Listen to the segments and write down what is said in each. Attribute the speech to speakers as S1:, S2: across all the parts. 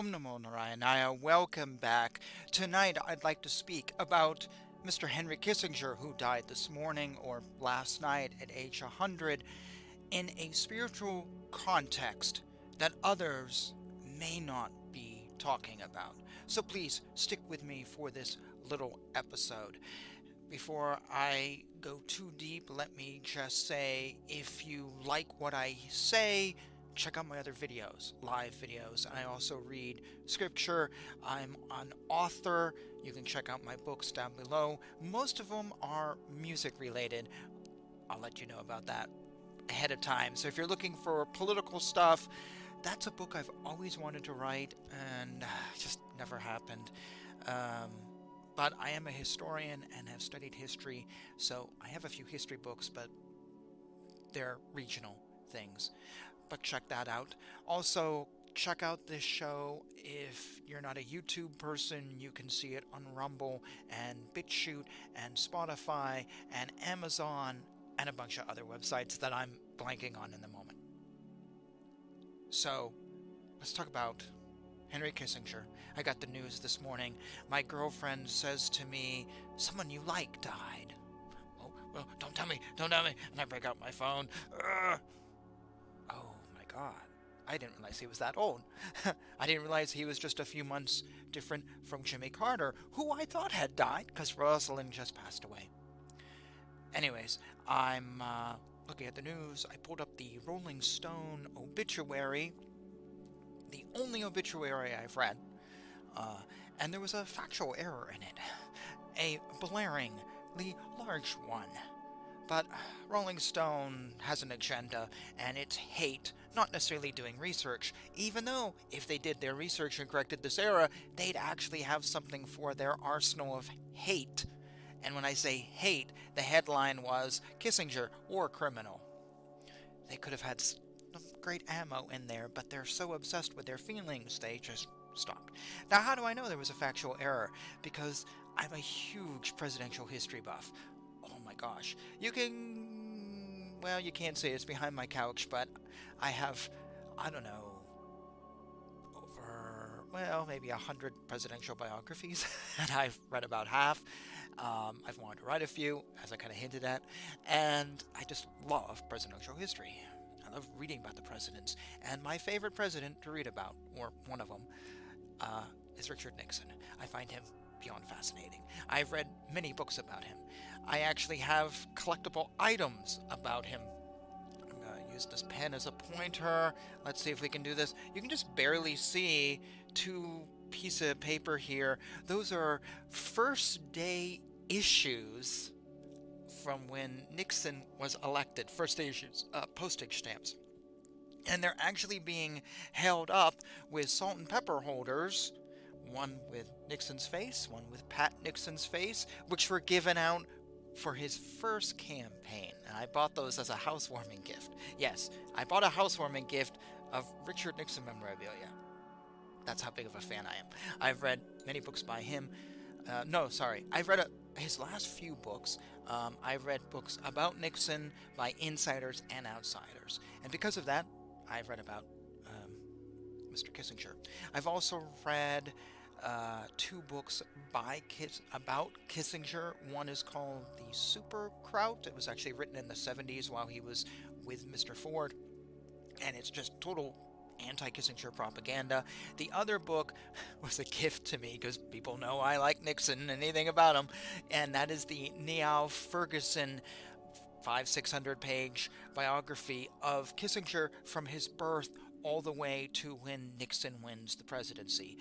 S1: Om Namo Narayanaya. Welcome back. Tonight I'd like to speak about Mr. Henry Kissinger, who died this morning or last night at age 100, in a spiritual context that others may not be talking about. So please stick with me for this little episode. Before I go too deep, let me just say if you like what I say, check out my other videos, live videos. I also read scripture. I'm an author. You can check out my books down below. Most of them are music related. I'll let you know about that ahead of time. So if you're looking for political stuff, that's a book I've always wanted to write and just never happened. Um, but I am a historian and have studied history, so I have a few history books, but they're regional things. But check that out. Also, check out this show. If you're not a YouTube person, you can see it on Rumble and BitChute and Spotify and Amazon and a bunch of other websites that I'm blanking on in the moment. So, let's talk about Henry Kissinger. I got the news this morning. My girlfriend says to me, Someone you like died. Oh, well, don't tell me, don't tell me. And I break out my phone. Ugh. God. I didn't realize he was that old. I didn't realize he was just a few months different from Jimmy Carter, who I thought had died because Rosalynn just passed away. Anyways, I'm uh, looking at the news. I pulled up the Rolling Stone obituary the only obituary I've read, uh, and there was a factual error in it, a blaringly large one. But Rolling Stone has an agenda, and it's hate, not necessarily doing research, even though if they did their research and corrected this error, they'd actually have something for their arsenal of hate. And when I say hate, the headline was Kissinger, war criminal. They could have had great ammo in there, but they're so obsessed with their feelings they just stopped. Now, how do I know there was a factual error? Because I'm a huge presidential history buff. Oh my gosh. You can. Well, you can't say it's behind my couch, but I have, I don't know, over, well, maybe a hundred presidential biographies, and I've read about half. Um, I've wanted to write a few, as I kind of hinted at, and I just love presidential history. I love reading about the presidents. And my favorite president to read about, or one of them, uh, is Richard Nixon. I find him beyond fascinating. I've read many books about him. I actually have collectible items about him. I'm going to use this pen as a pointer. Let's see if we can do this. You can just barely see two pieces of paper here. Those are first day issues from when Nixon was elected, first day issues, uh, postage stamps. And they're actually being held up with salt and pepper holders, one with Nixon's face, one with Pat Nixon's face, which were given out for his first campaign. And I bought those as a housewarming gift. Yes, I bought a housewarming gift of Richard Nixon memorabilia. That's how big of a fan I am. I've read many books by him. Uh, no, sorry. I've read a, his last few books, um, I've read books about Nixon by insiders and outsiders. And because of that, I've read about um, Mr. Kissinger. I've also read uh, two books by Kiss about Kissinger. One is called The Super Kraut. It was actually written in the 70s while he was with Mr. Ford. And it's just total anti Kissinger propaganda. The other book was a gift to me because people know I like Nixon and anything about him, and that is the Niall Ferguson five, six hundred page biography of Kissinger from his birth all the way to when Nixon wins the presidency.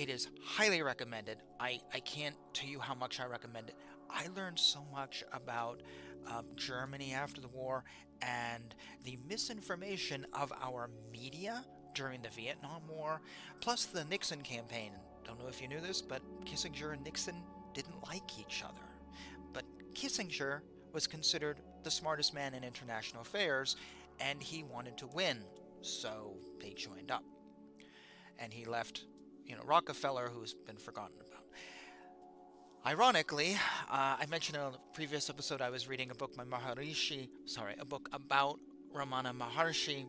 S1: It is highly recommended. I, I can't tell you how much I recommend it. I learned so much about um, Germany after the war and the misinformation of our media during the Vietnam War, plus the Nixon campaign. Don't know if you knew this, but Kissinger and Nixon didn't like each other. But Kissinger was considered the smartest man in international affairs, and he wanted to win, so they joined up. And he left, you know, Rockefeller, who's been forgotten about. Ironically, uh, I mentioned in a previous episode I was reading a book by Maharishi, sorry, a book about Ramana Maharshi,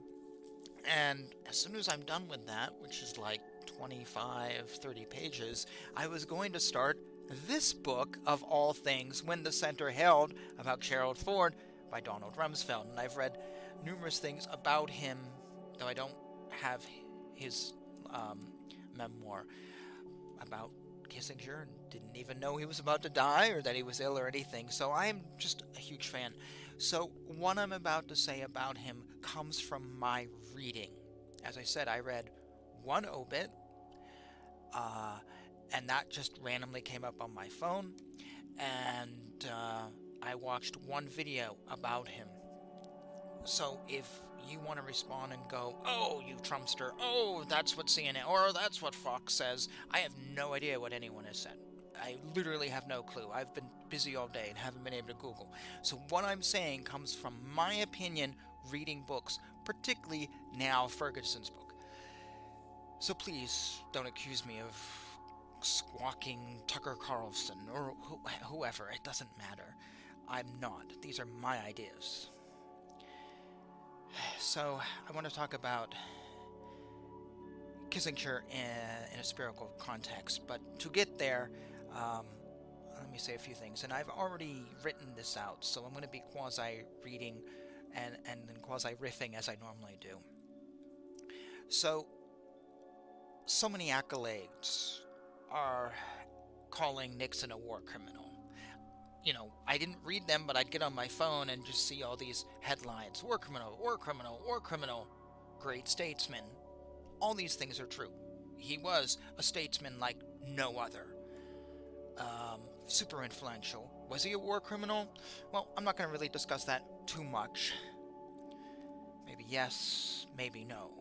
S1: and as soon as I'm done with that, which is like 25, 30 pages, I was going to start this book of all things, When the Center Held, about Gerald Ford by Donald Rumsfeld. And I've read numerous things about him, though I don't have his um, memoir about Kissinger and didn't even know he was about to die or that he was ill or anything. So I'm just a huge fan. So, what I'm about to say about him comes from my reading. As I said, I read one obit, uh, and that just randomly came up on my phone, and uh, I watched one video about him. So, if you want to respond and go, oh, you Trumpster, oh, that's what CNN, or that's what Fox says, I have no idea what anyone has said. I literally have no clue. I've been busy all day and haven't been able to Google. So, what I'm saying comes from my opinion reading books, particularly Niall Ferguson's book. So, please don't accuse me of squawking Tucker Carlson or wh- whoever. It doesn't matter. I'm not. These are my ideas. So, I want to talk about Kissinger in, in a spiritual context, but to get there, um, let me say a few things. And I've already written this out, so I'm going to be quasi reading and, and then quasi riffing as I normally do. So, so many accolades are calling Nixon a war criminal. You know, I didn't read them, but I'd get on my phone and just see all these headlines war criminal, war criminal, war criminal, great statesman. All these things are true. He was a statesman like no other um, super influential. Was he a war criminal? Well, I'm not going to really discuss that too much. Maybe yes, maybe no.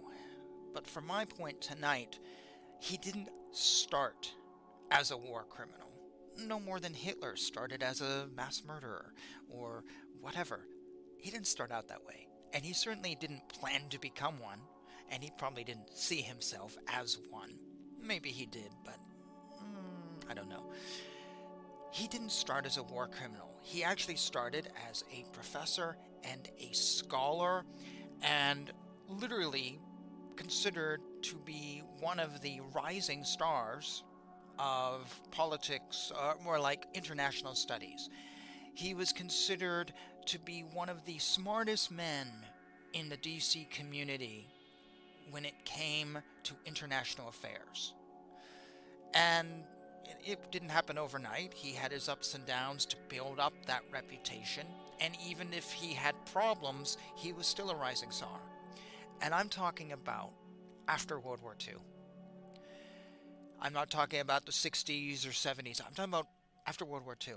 S1: But for my point tonight, he didn't start as a war criminal. No more than Hitler started as a mass murderer or whatever. He didn't start out that way. And he certainly didn't plan to become one. And he probably didn't see himself as one. Maybe he did, but mm, I don't know. He didn't start as a war criminal. He actually started as a professor and a scholar and literally considered to be one of the rising stars of politics, or uh, more like international studies. He was considered to be one of the smartest men in the DC community when it came to international affairs. And it didn't happen overnight. He had his ups and downs to build up that reputation. And even if he had problems, he was still a rising star. And I'm talking about after World War II. I'm not talking about the 60s or 70s. I'm talking about after World War II.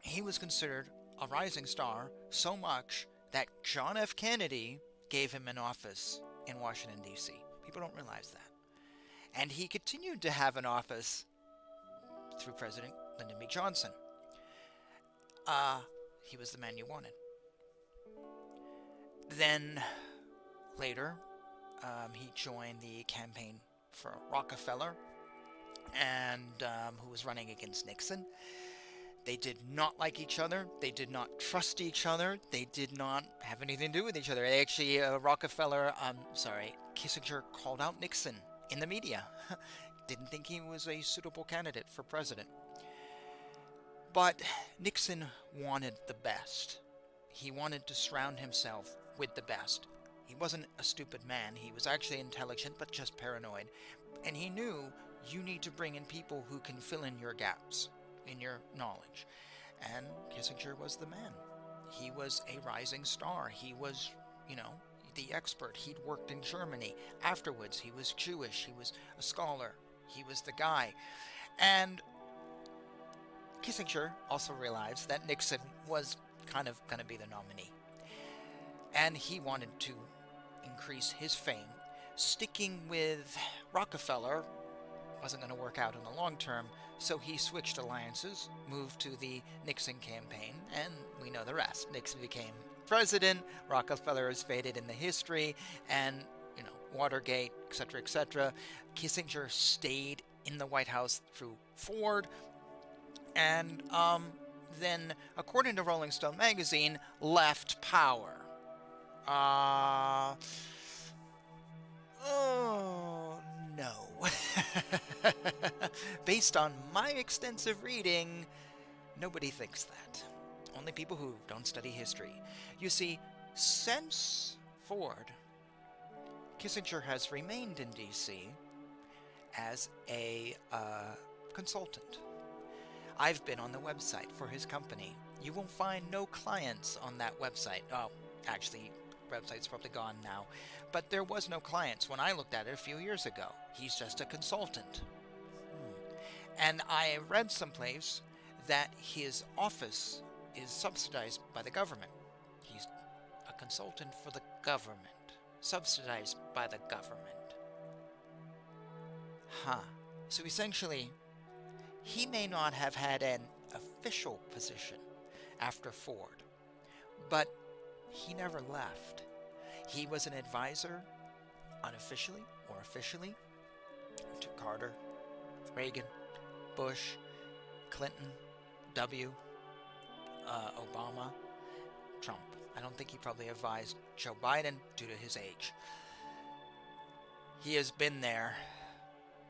S1: He was considered a rising star so much that John F. Kennedy gave him an office in Washington, D.C. People don't realize that. And he continued to have an office through President Lyndon B. Johnson. Uh, he was the man you wanted. Then, later, um, he joined the campaign for Rockefeller, and um, who was running against Nixon. They did not like each other. They did not trust each other. They did not have anything to do with each other. They actually, uh, Rockefeller, I'm um, sorry, Kissinger called out Nixon in the media. didn't think he was a suitable candidate for president. But Nixon wanted the best. He wanted to surround himself with the best. He wasn't a stupid man. He was actually intelligent, but just paranoid. And he knew you need to bring in people who can fill in your gaps in your knowledge. And Kissinger was the man. He was a rising star. He was, you know, the expert. He'd worked in Germany. Afterwards, he was Jewish. He was a scholar. He was the guy. And Kissinger also realized that Nixon was kind of going to be the nominee. And he wanted to increase his fame. Sticking with Rockefeller wasn't going to work out in the long term, so he switched alliances, moved to the Nixon campaign, and we know the rest. Nixon became president, Rockefeller is faded in the history, and you know, Watergate, etc., etc. Kissinger stayed in the White House through Ford, and um, then, according to Rolling Stone magazine, left power. Uh, Based on my extensive reading, nobody thinks that. Only people who don't study history. You see, since Ford, Kissinger has remained in D.C. as a uh, consultant. I've been on the website for his company. You will find no clients on that website. Oh, actually, website's probably gone now. But there was no clients when I looked at it a few years ago. He's just a consultant. And I read someplace that his office is subsidized by the government. He's a consultant for the government, subsidized by the government. Huh. So essentially, he may not have had an official position after Ford, but he never left. He was an advisor, unofficially or officially, to Carter, Reagan, Bush, Clinton, W, uh, Obama, Trump. I don't think he probably advised Joe Biden due to his age. He has been there,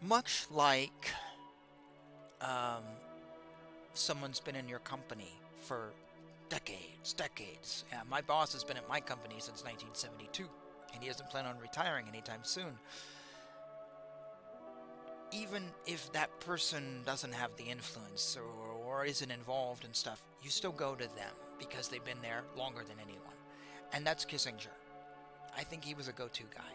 S1: much like um, someone's been in your company for decades, decades. Yeah, my boss has been at my company since 1972, and he doesn't plan on retiring anytime soon. Even if that person doesn't have the influence or, or isn't involved and stuff, you still go to them because they've been there longer than anyone. And that's Kissinger. I think he was a go to guy.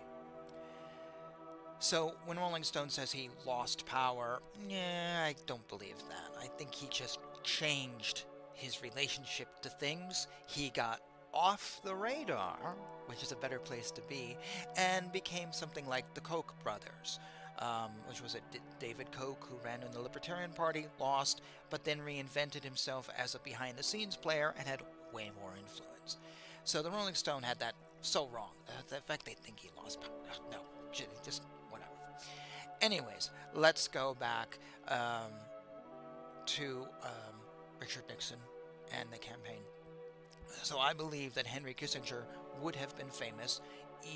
S1: So when Rolling Stone says he lost power, yeah, I don't believe that. I think he just changed his relationship to things. He got off the radar, which is a better place to be, and became something like the Koch brothers. Um, which was a D- David Koch who ran in the Libertarian Party, lost, but then reinvented himself as a behind the scenes player and had way more influence. So the Rolling Stone had that so wrong. Uh, the fact they think he lost power. No, just whatever. Anyways, let's go back um, to um, Richard Nixon and the campaign. So I believe that Henry Kissinger would have been famous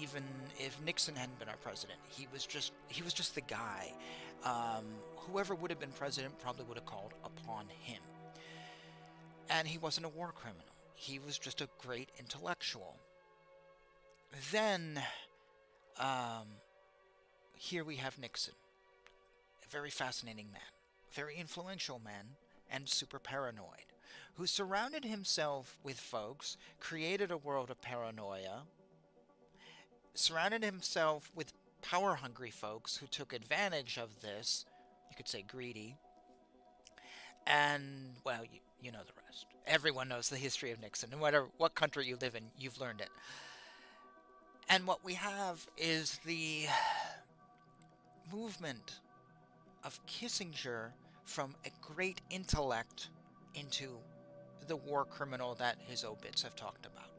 S1: even if Nixon hadn't been our president. He was just he was just the guy. Um, whoever would have been president probably would have called upon him. And he wasn't a war criminal. He was just a great intellectual. Then, um, here we have Nixon, a very fascinating man, very influential man, and super paranoid who surrounded himself with folks, created a world of paranoia, surrounded himself with power hungry folks who took advantage of this, you could say greedy, and, well, you, you know the rest. Everyone knows the history of Nixon. No matter what country you live in, you've learned it. And what we have is the movement of Kissinger from a great intellect into the war criminal that his obits have talked about.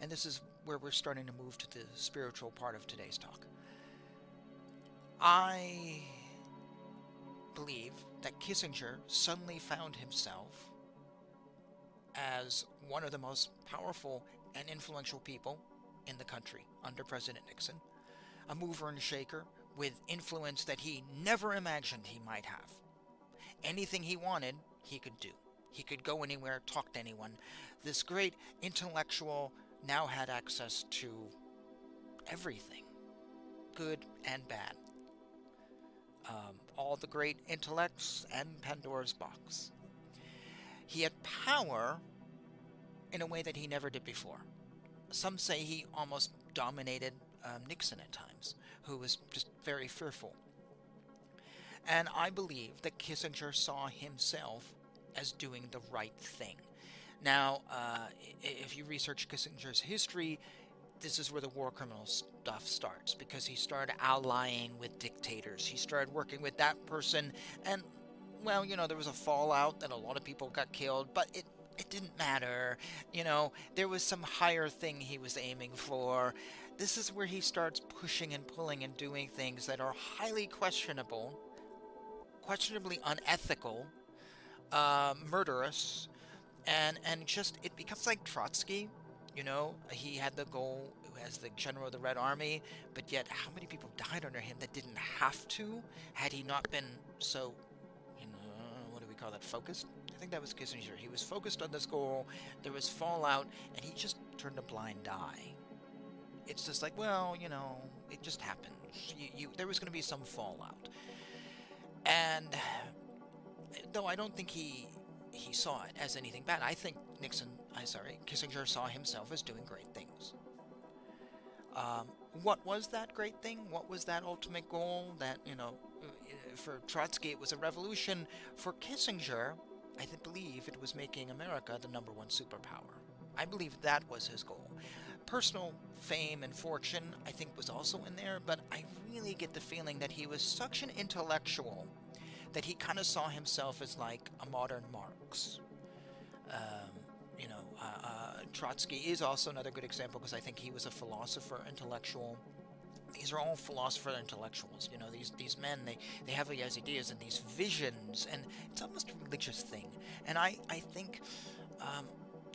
S1: And this is where we're starting to move to the spiritual part of today's talk. I believe that Kissinger suddenly found himself as one of the most powerful and influential people in the country under President Nixon, a mover and shaker with influence that he never imagined he might have. Anything he wanted, he could do. He could go anywhere, talk to anyone. This great intellectual now had access to everything, good and bad. Um, all the great intellects and Pandora's box. He had power in a way that he never did before. Some say he almost dominated um, Nixon at times, who was just very fearful. And I believe that Kissinger saw himself as doing the right thing. Now, uh, if you research Kissinger's history, this is where the war criminal stuff starts because he started allying with dictators. He started working with that person, and well, you know, there was a fallout and a lot of people got killed, but it it didn't matter. You know, there was some higher thing he was aiming for. This is where he starts pushing and pulling and doing things that are highly questionable, questionably unethical, uh, murderous, and and just it becomes like Trotsky. You know, he had the goal as the general of the Red Army, but yet how many people died under him that didn't have to had he not been so, you know, what do we call that, focused? I think that was Kissinger. He was focused on this goal, there was fallout, and he just turned a blind eye. It's just like, well, you know, it just happens. You, you, there was going to be some fallout. And though I don't think he he saw it as anything bad, I think Nixon, I sorry, Kissinger saw himself as doing great things. Um, what was that great thing? What was that ultimate goal? That you know, for Trotsky it was a revolution. For Kissinger, I believe it was making America the number one superpower. I believe that was his goal. Personal fame and fortune, I think, was also in there, but I really get the feeling that he was such an intellectual that he kind of saw himself as like a modern Marx. Um, you know, uh, uh, Trotsky is also another good example because I think he was a philosopher, intellectual. These are all philosopher intellectuals. You know, these these men they they have these ideas and these visions, and it's almost a religious thing. And I I think. Um,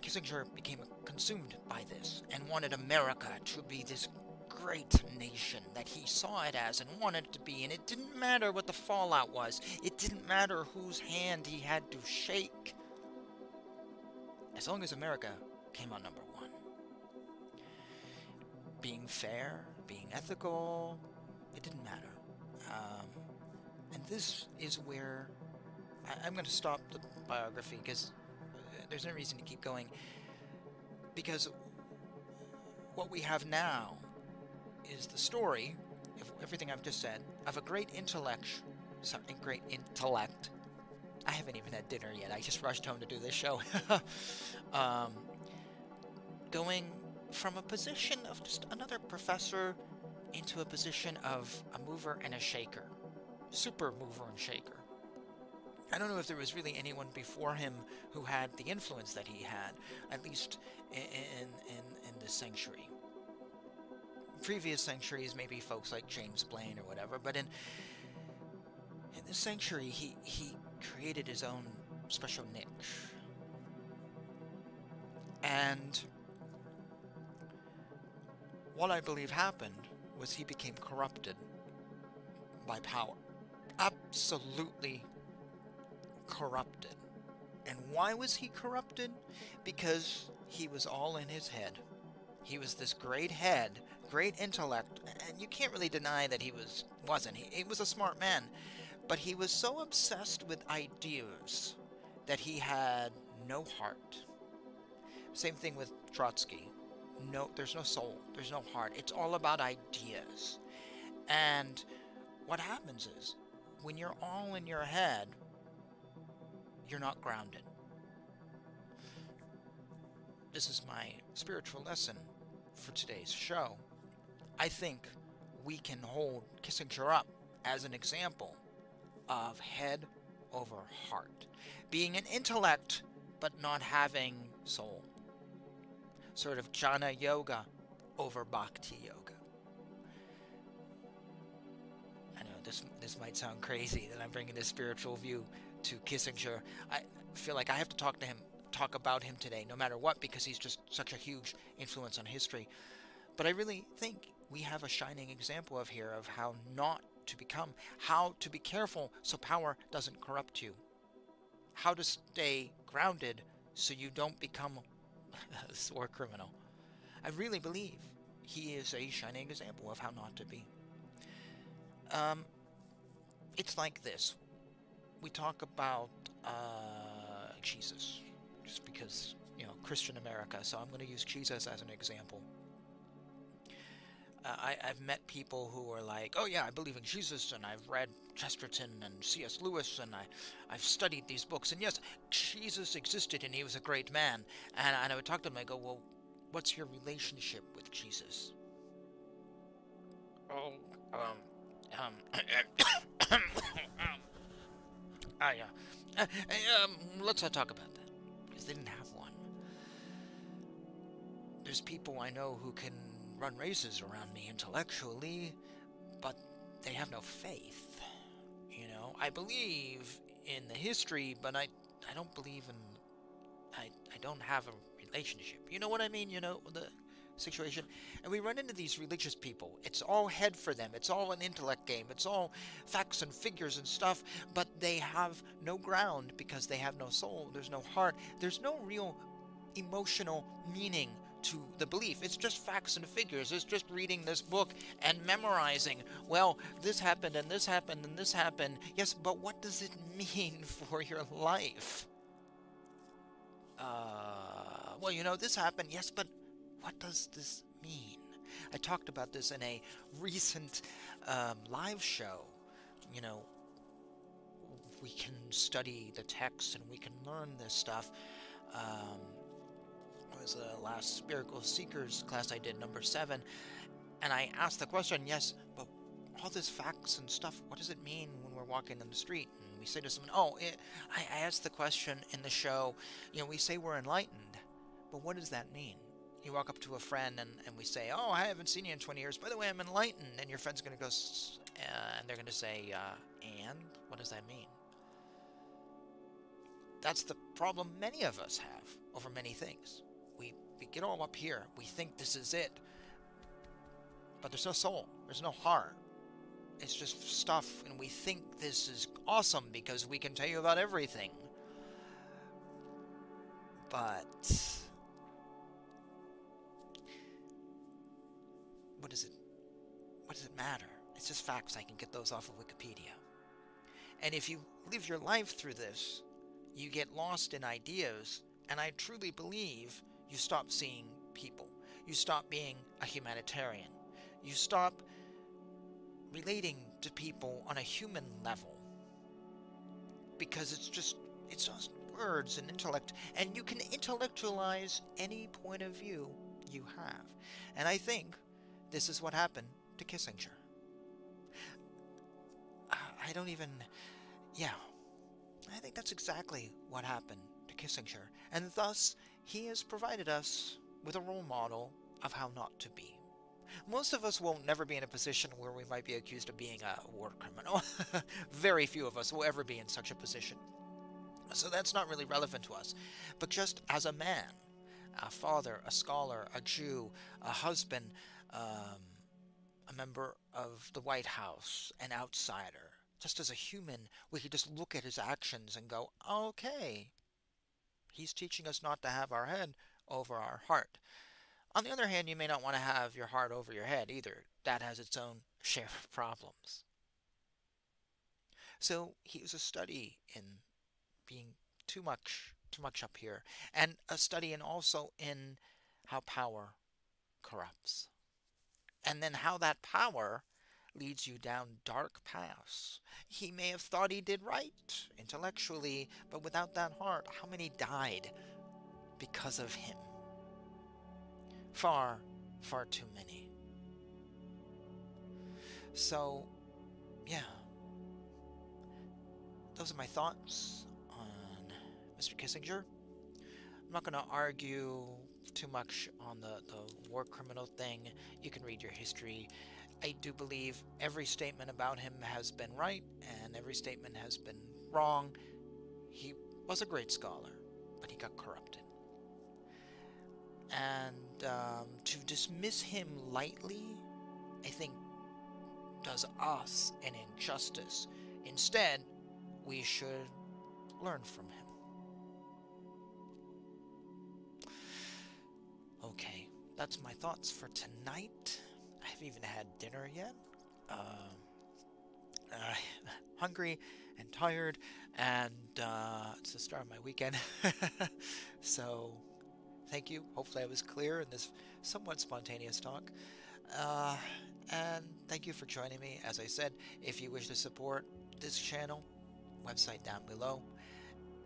S1: Kissinger became consumed by this and wanted America to be this great nation that he saw it as and wanted it to be. And it didn't matter what the fallout was, it didn't matter whose hand he had to shake. As long as America came on number one. Being fair, being ethical, it didn't matter. Um, and this is where I, am going to stop the biography because uh, there's no reason to keep going. Because what we have now is the story of everything I've just said of a great intellect, something great intellect. I haven't even had dinner yet. I just rushed home to do this show. um, going from a position of just another professor into a position of a mover and a shaker, super mover and shaker. I don't know if there was really anyone before him who had the influence that he had, at least in in, in, in this century previous centuries, maybe folks like James Blaine or whatever, but in in this century, he he created his own special niche, and what I believe happened was he became corrupted by power, absolutely corrupted. And why was he corrupted? Because he was all in his head. He was this great head great intellect, and you can't really deny that he was wasn't. He, he was a smart man, but he was so obsessed with ideas that he had no heart. Same thing with Trotsky. No, there's no soul. There's no heart. It's all about ideas. And what happens is, when you're all in your head, you're not grounded. This is my spiritual lesson for today's show. I think we can hold Kissinger up as an example of head over heart, being an intellect but not having soul. Sort of jnana yoga over bhakti yoga. I know this this might sound crazy that I'm bringing this spiritual view to Kissinger. I feel like I have to talk to him, talk about him today, no matter what, because he's just such a huge influence on history. But I really think we have a shining example of here of how not to become, how to be careful so power doesn't corrupt you, how to stay grounded so you don't become a war criminal. I really believe he is a shining example of how not to be. Um, it's like this. We talk about uh, Jesus, just because, you know, Christian America, so I'm going to use Jesus as an example. Uh, I, I've met people who are like, oh yeah, I believe in Jesus, and I've read Chesterton and C.S. Lewis, and I, I've studied these books, and yes, Jesus existed, and he was a great man. And, and I would talk to them, and I go, well, what's your relationship with Jesus? Oh, um, um, ah, yeah. Uh, um, let's not talk about that, because they didn't have one. There's people I know who can run races around me intellectually, but they have no faith. You know, I believe in the history, but I I don't believe in I I don't have a relationship. You know what I mean? You know the situation. And we run into these religious people. It's all head for them, it's all an intellect game, it's all facts and figures and stuff, but they have no ground because they have no soul, there's no heart, there's no real emotional meaning to the belief. It's just facts and figures. It's just reading this book and memorizing. Well, this happened and this happened and this happened. Yes, but what does it mean for your life? Uh, well, you know, this happened. Yes, but what does this mean? I talked about this in a recent um, live show. You know, we can study the text and we can learn this stuff. Um, was the last Spiritual Seekers class I did, number seven, and I asked the question, yes, but all this facts and stuff, what does it mean when we're walking in the street? And we say to someone, oh, it, I, asked the question in the show, you know, we say we're enlightened, but what does that mean? You walk up to a friend and, and we say, oh, I haven't seen you in 20 years. By the way, I'm enlightened. And your friend's going to go, uh, and they're going to say, uh, and? What does that mean? That's the problem many of us have over many things. We, get all up here. We think this is it. But there's no soul. There's no heart. It's just stuff, and we think this is awesome because we can tell you about everything. But what does it what does it matter? It's just facts. I can get those off of Wikipedia. And if you live your life through this, you get lost in ideas, and I truly believe you stop seeing people. You stop being a humanitarian. You stop relating to people on a human level. Because it's just, it's just words and intellect, and you can intellectualize any point of view you have. And I think this is what happened to Kissinger. Uh, I don't even, yeah, I think that's exactly what happened to Kissinger, and thus he has provided us with a role model of how not to be. Most of us won't never be in a position where we might be accused of being a war criminal. Very few of us will ever be in such a position. So that's not really relevant to us. But just as a man, a father, a scholar, a Jew, a husband, um, a member of the White House, an outsider, just as a human, we could just look at his actions and go, okay, he's teaching us not to have our head over our heart. On the other hand, you may not want to have your heart over your head either. That has its own share of problems. So he was a study in being too much too much up here and a study in also in how power corrupts and then how that power leads you down dark paths. He may have thought he did right intellectually, but without that heart, how many died because of him? Far, far too many. So, yeah. Those are my thoughts on Mr. Kissinger. I'm not going to argue too much on the, the war criminal thing. You can read your history. I do believe every statement about him has been right and every statement has been wrong. He was a great scholar, but he got corrupted. And um, to dismiss him lightly, I think, does us an injustice. Instead, we should learn from him. Okay, that's my thoughts for tonight. I haven't even had dinner yet. Um, uh, hungry and tired, and uh, it's the start of my weekend. so, thank you. Hopefully, I was clear in this somewhat spontaneous talk. Uh, and thank you for joining me. As I said, if you wish to support this channel, website down below,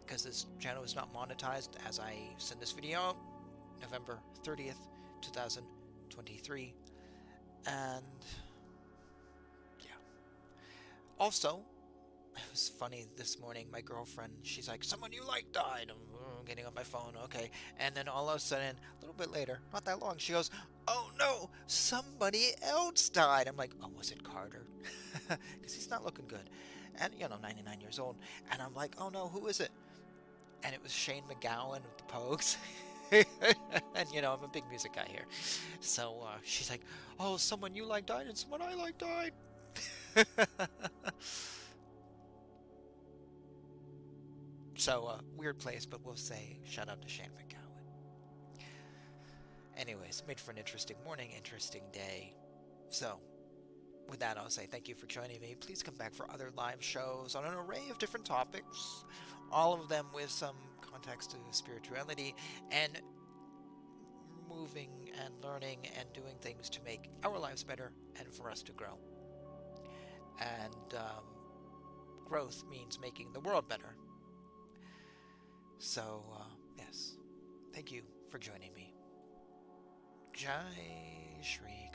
S1: because this channel is not monetized as I send this video out November 30th, 2023. And yeah. Also, it was funny this morning. My girlfriend, she's like, "Someone you like died." I'm mm, getting on my phone, okay. And then all of a sudden, a little bit later, not that long, she goes, "Oh no, somebody else died." I'm like, "Oh, was it Carter?" Because he's not looking good, and you know, 99 years old. And I'm like, "Oh no, who is it?" And it was Shane MacGowan of the Pogues. and you know, I'm a big music guy here. So uh, she's like, "Oh, someone you like died, and someone I like died." so uh, weird place, but we'll say shout out to Shane MacGowan. Anyways, made for an interesting morning, interesting day. So, with that, I'll say thank you for joining me. Please come back for other live shows on an array of different topics, all of them with some context to spirituality and moving and learning and doing things to make our lives better and for us to grow. And um, growth means making the world better. So, uh, yes, thank you for joining me. Jai Shri.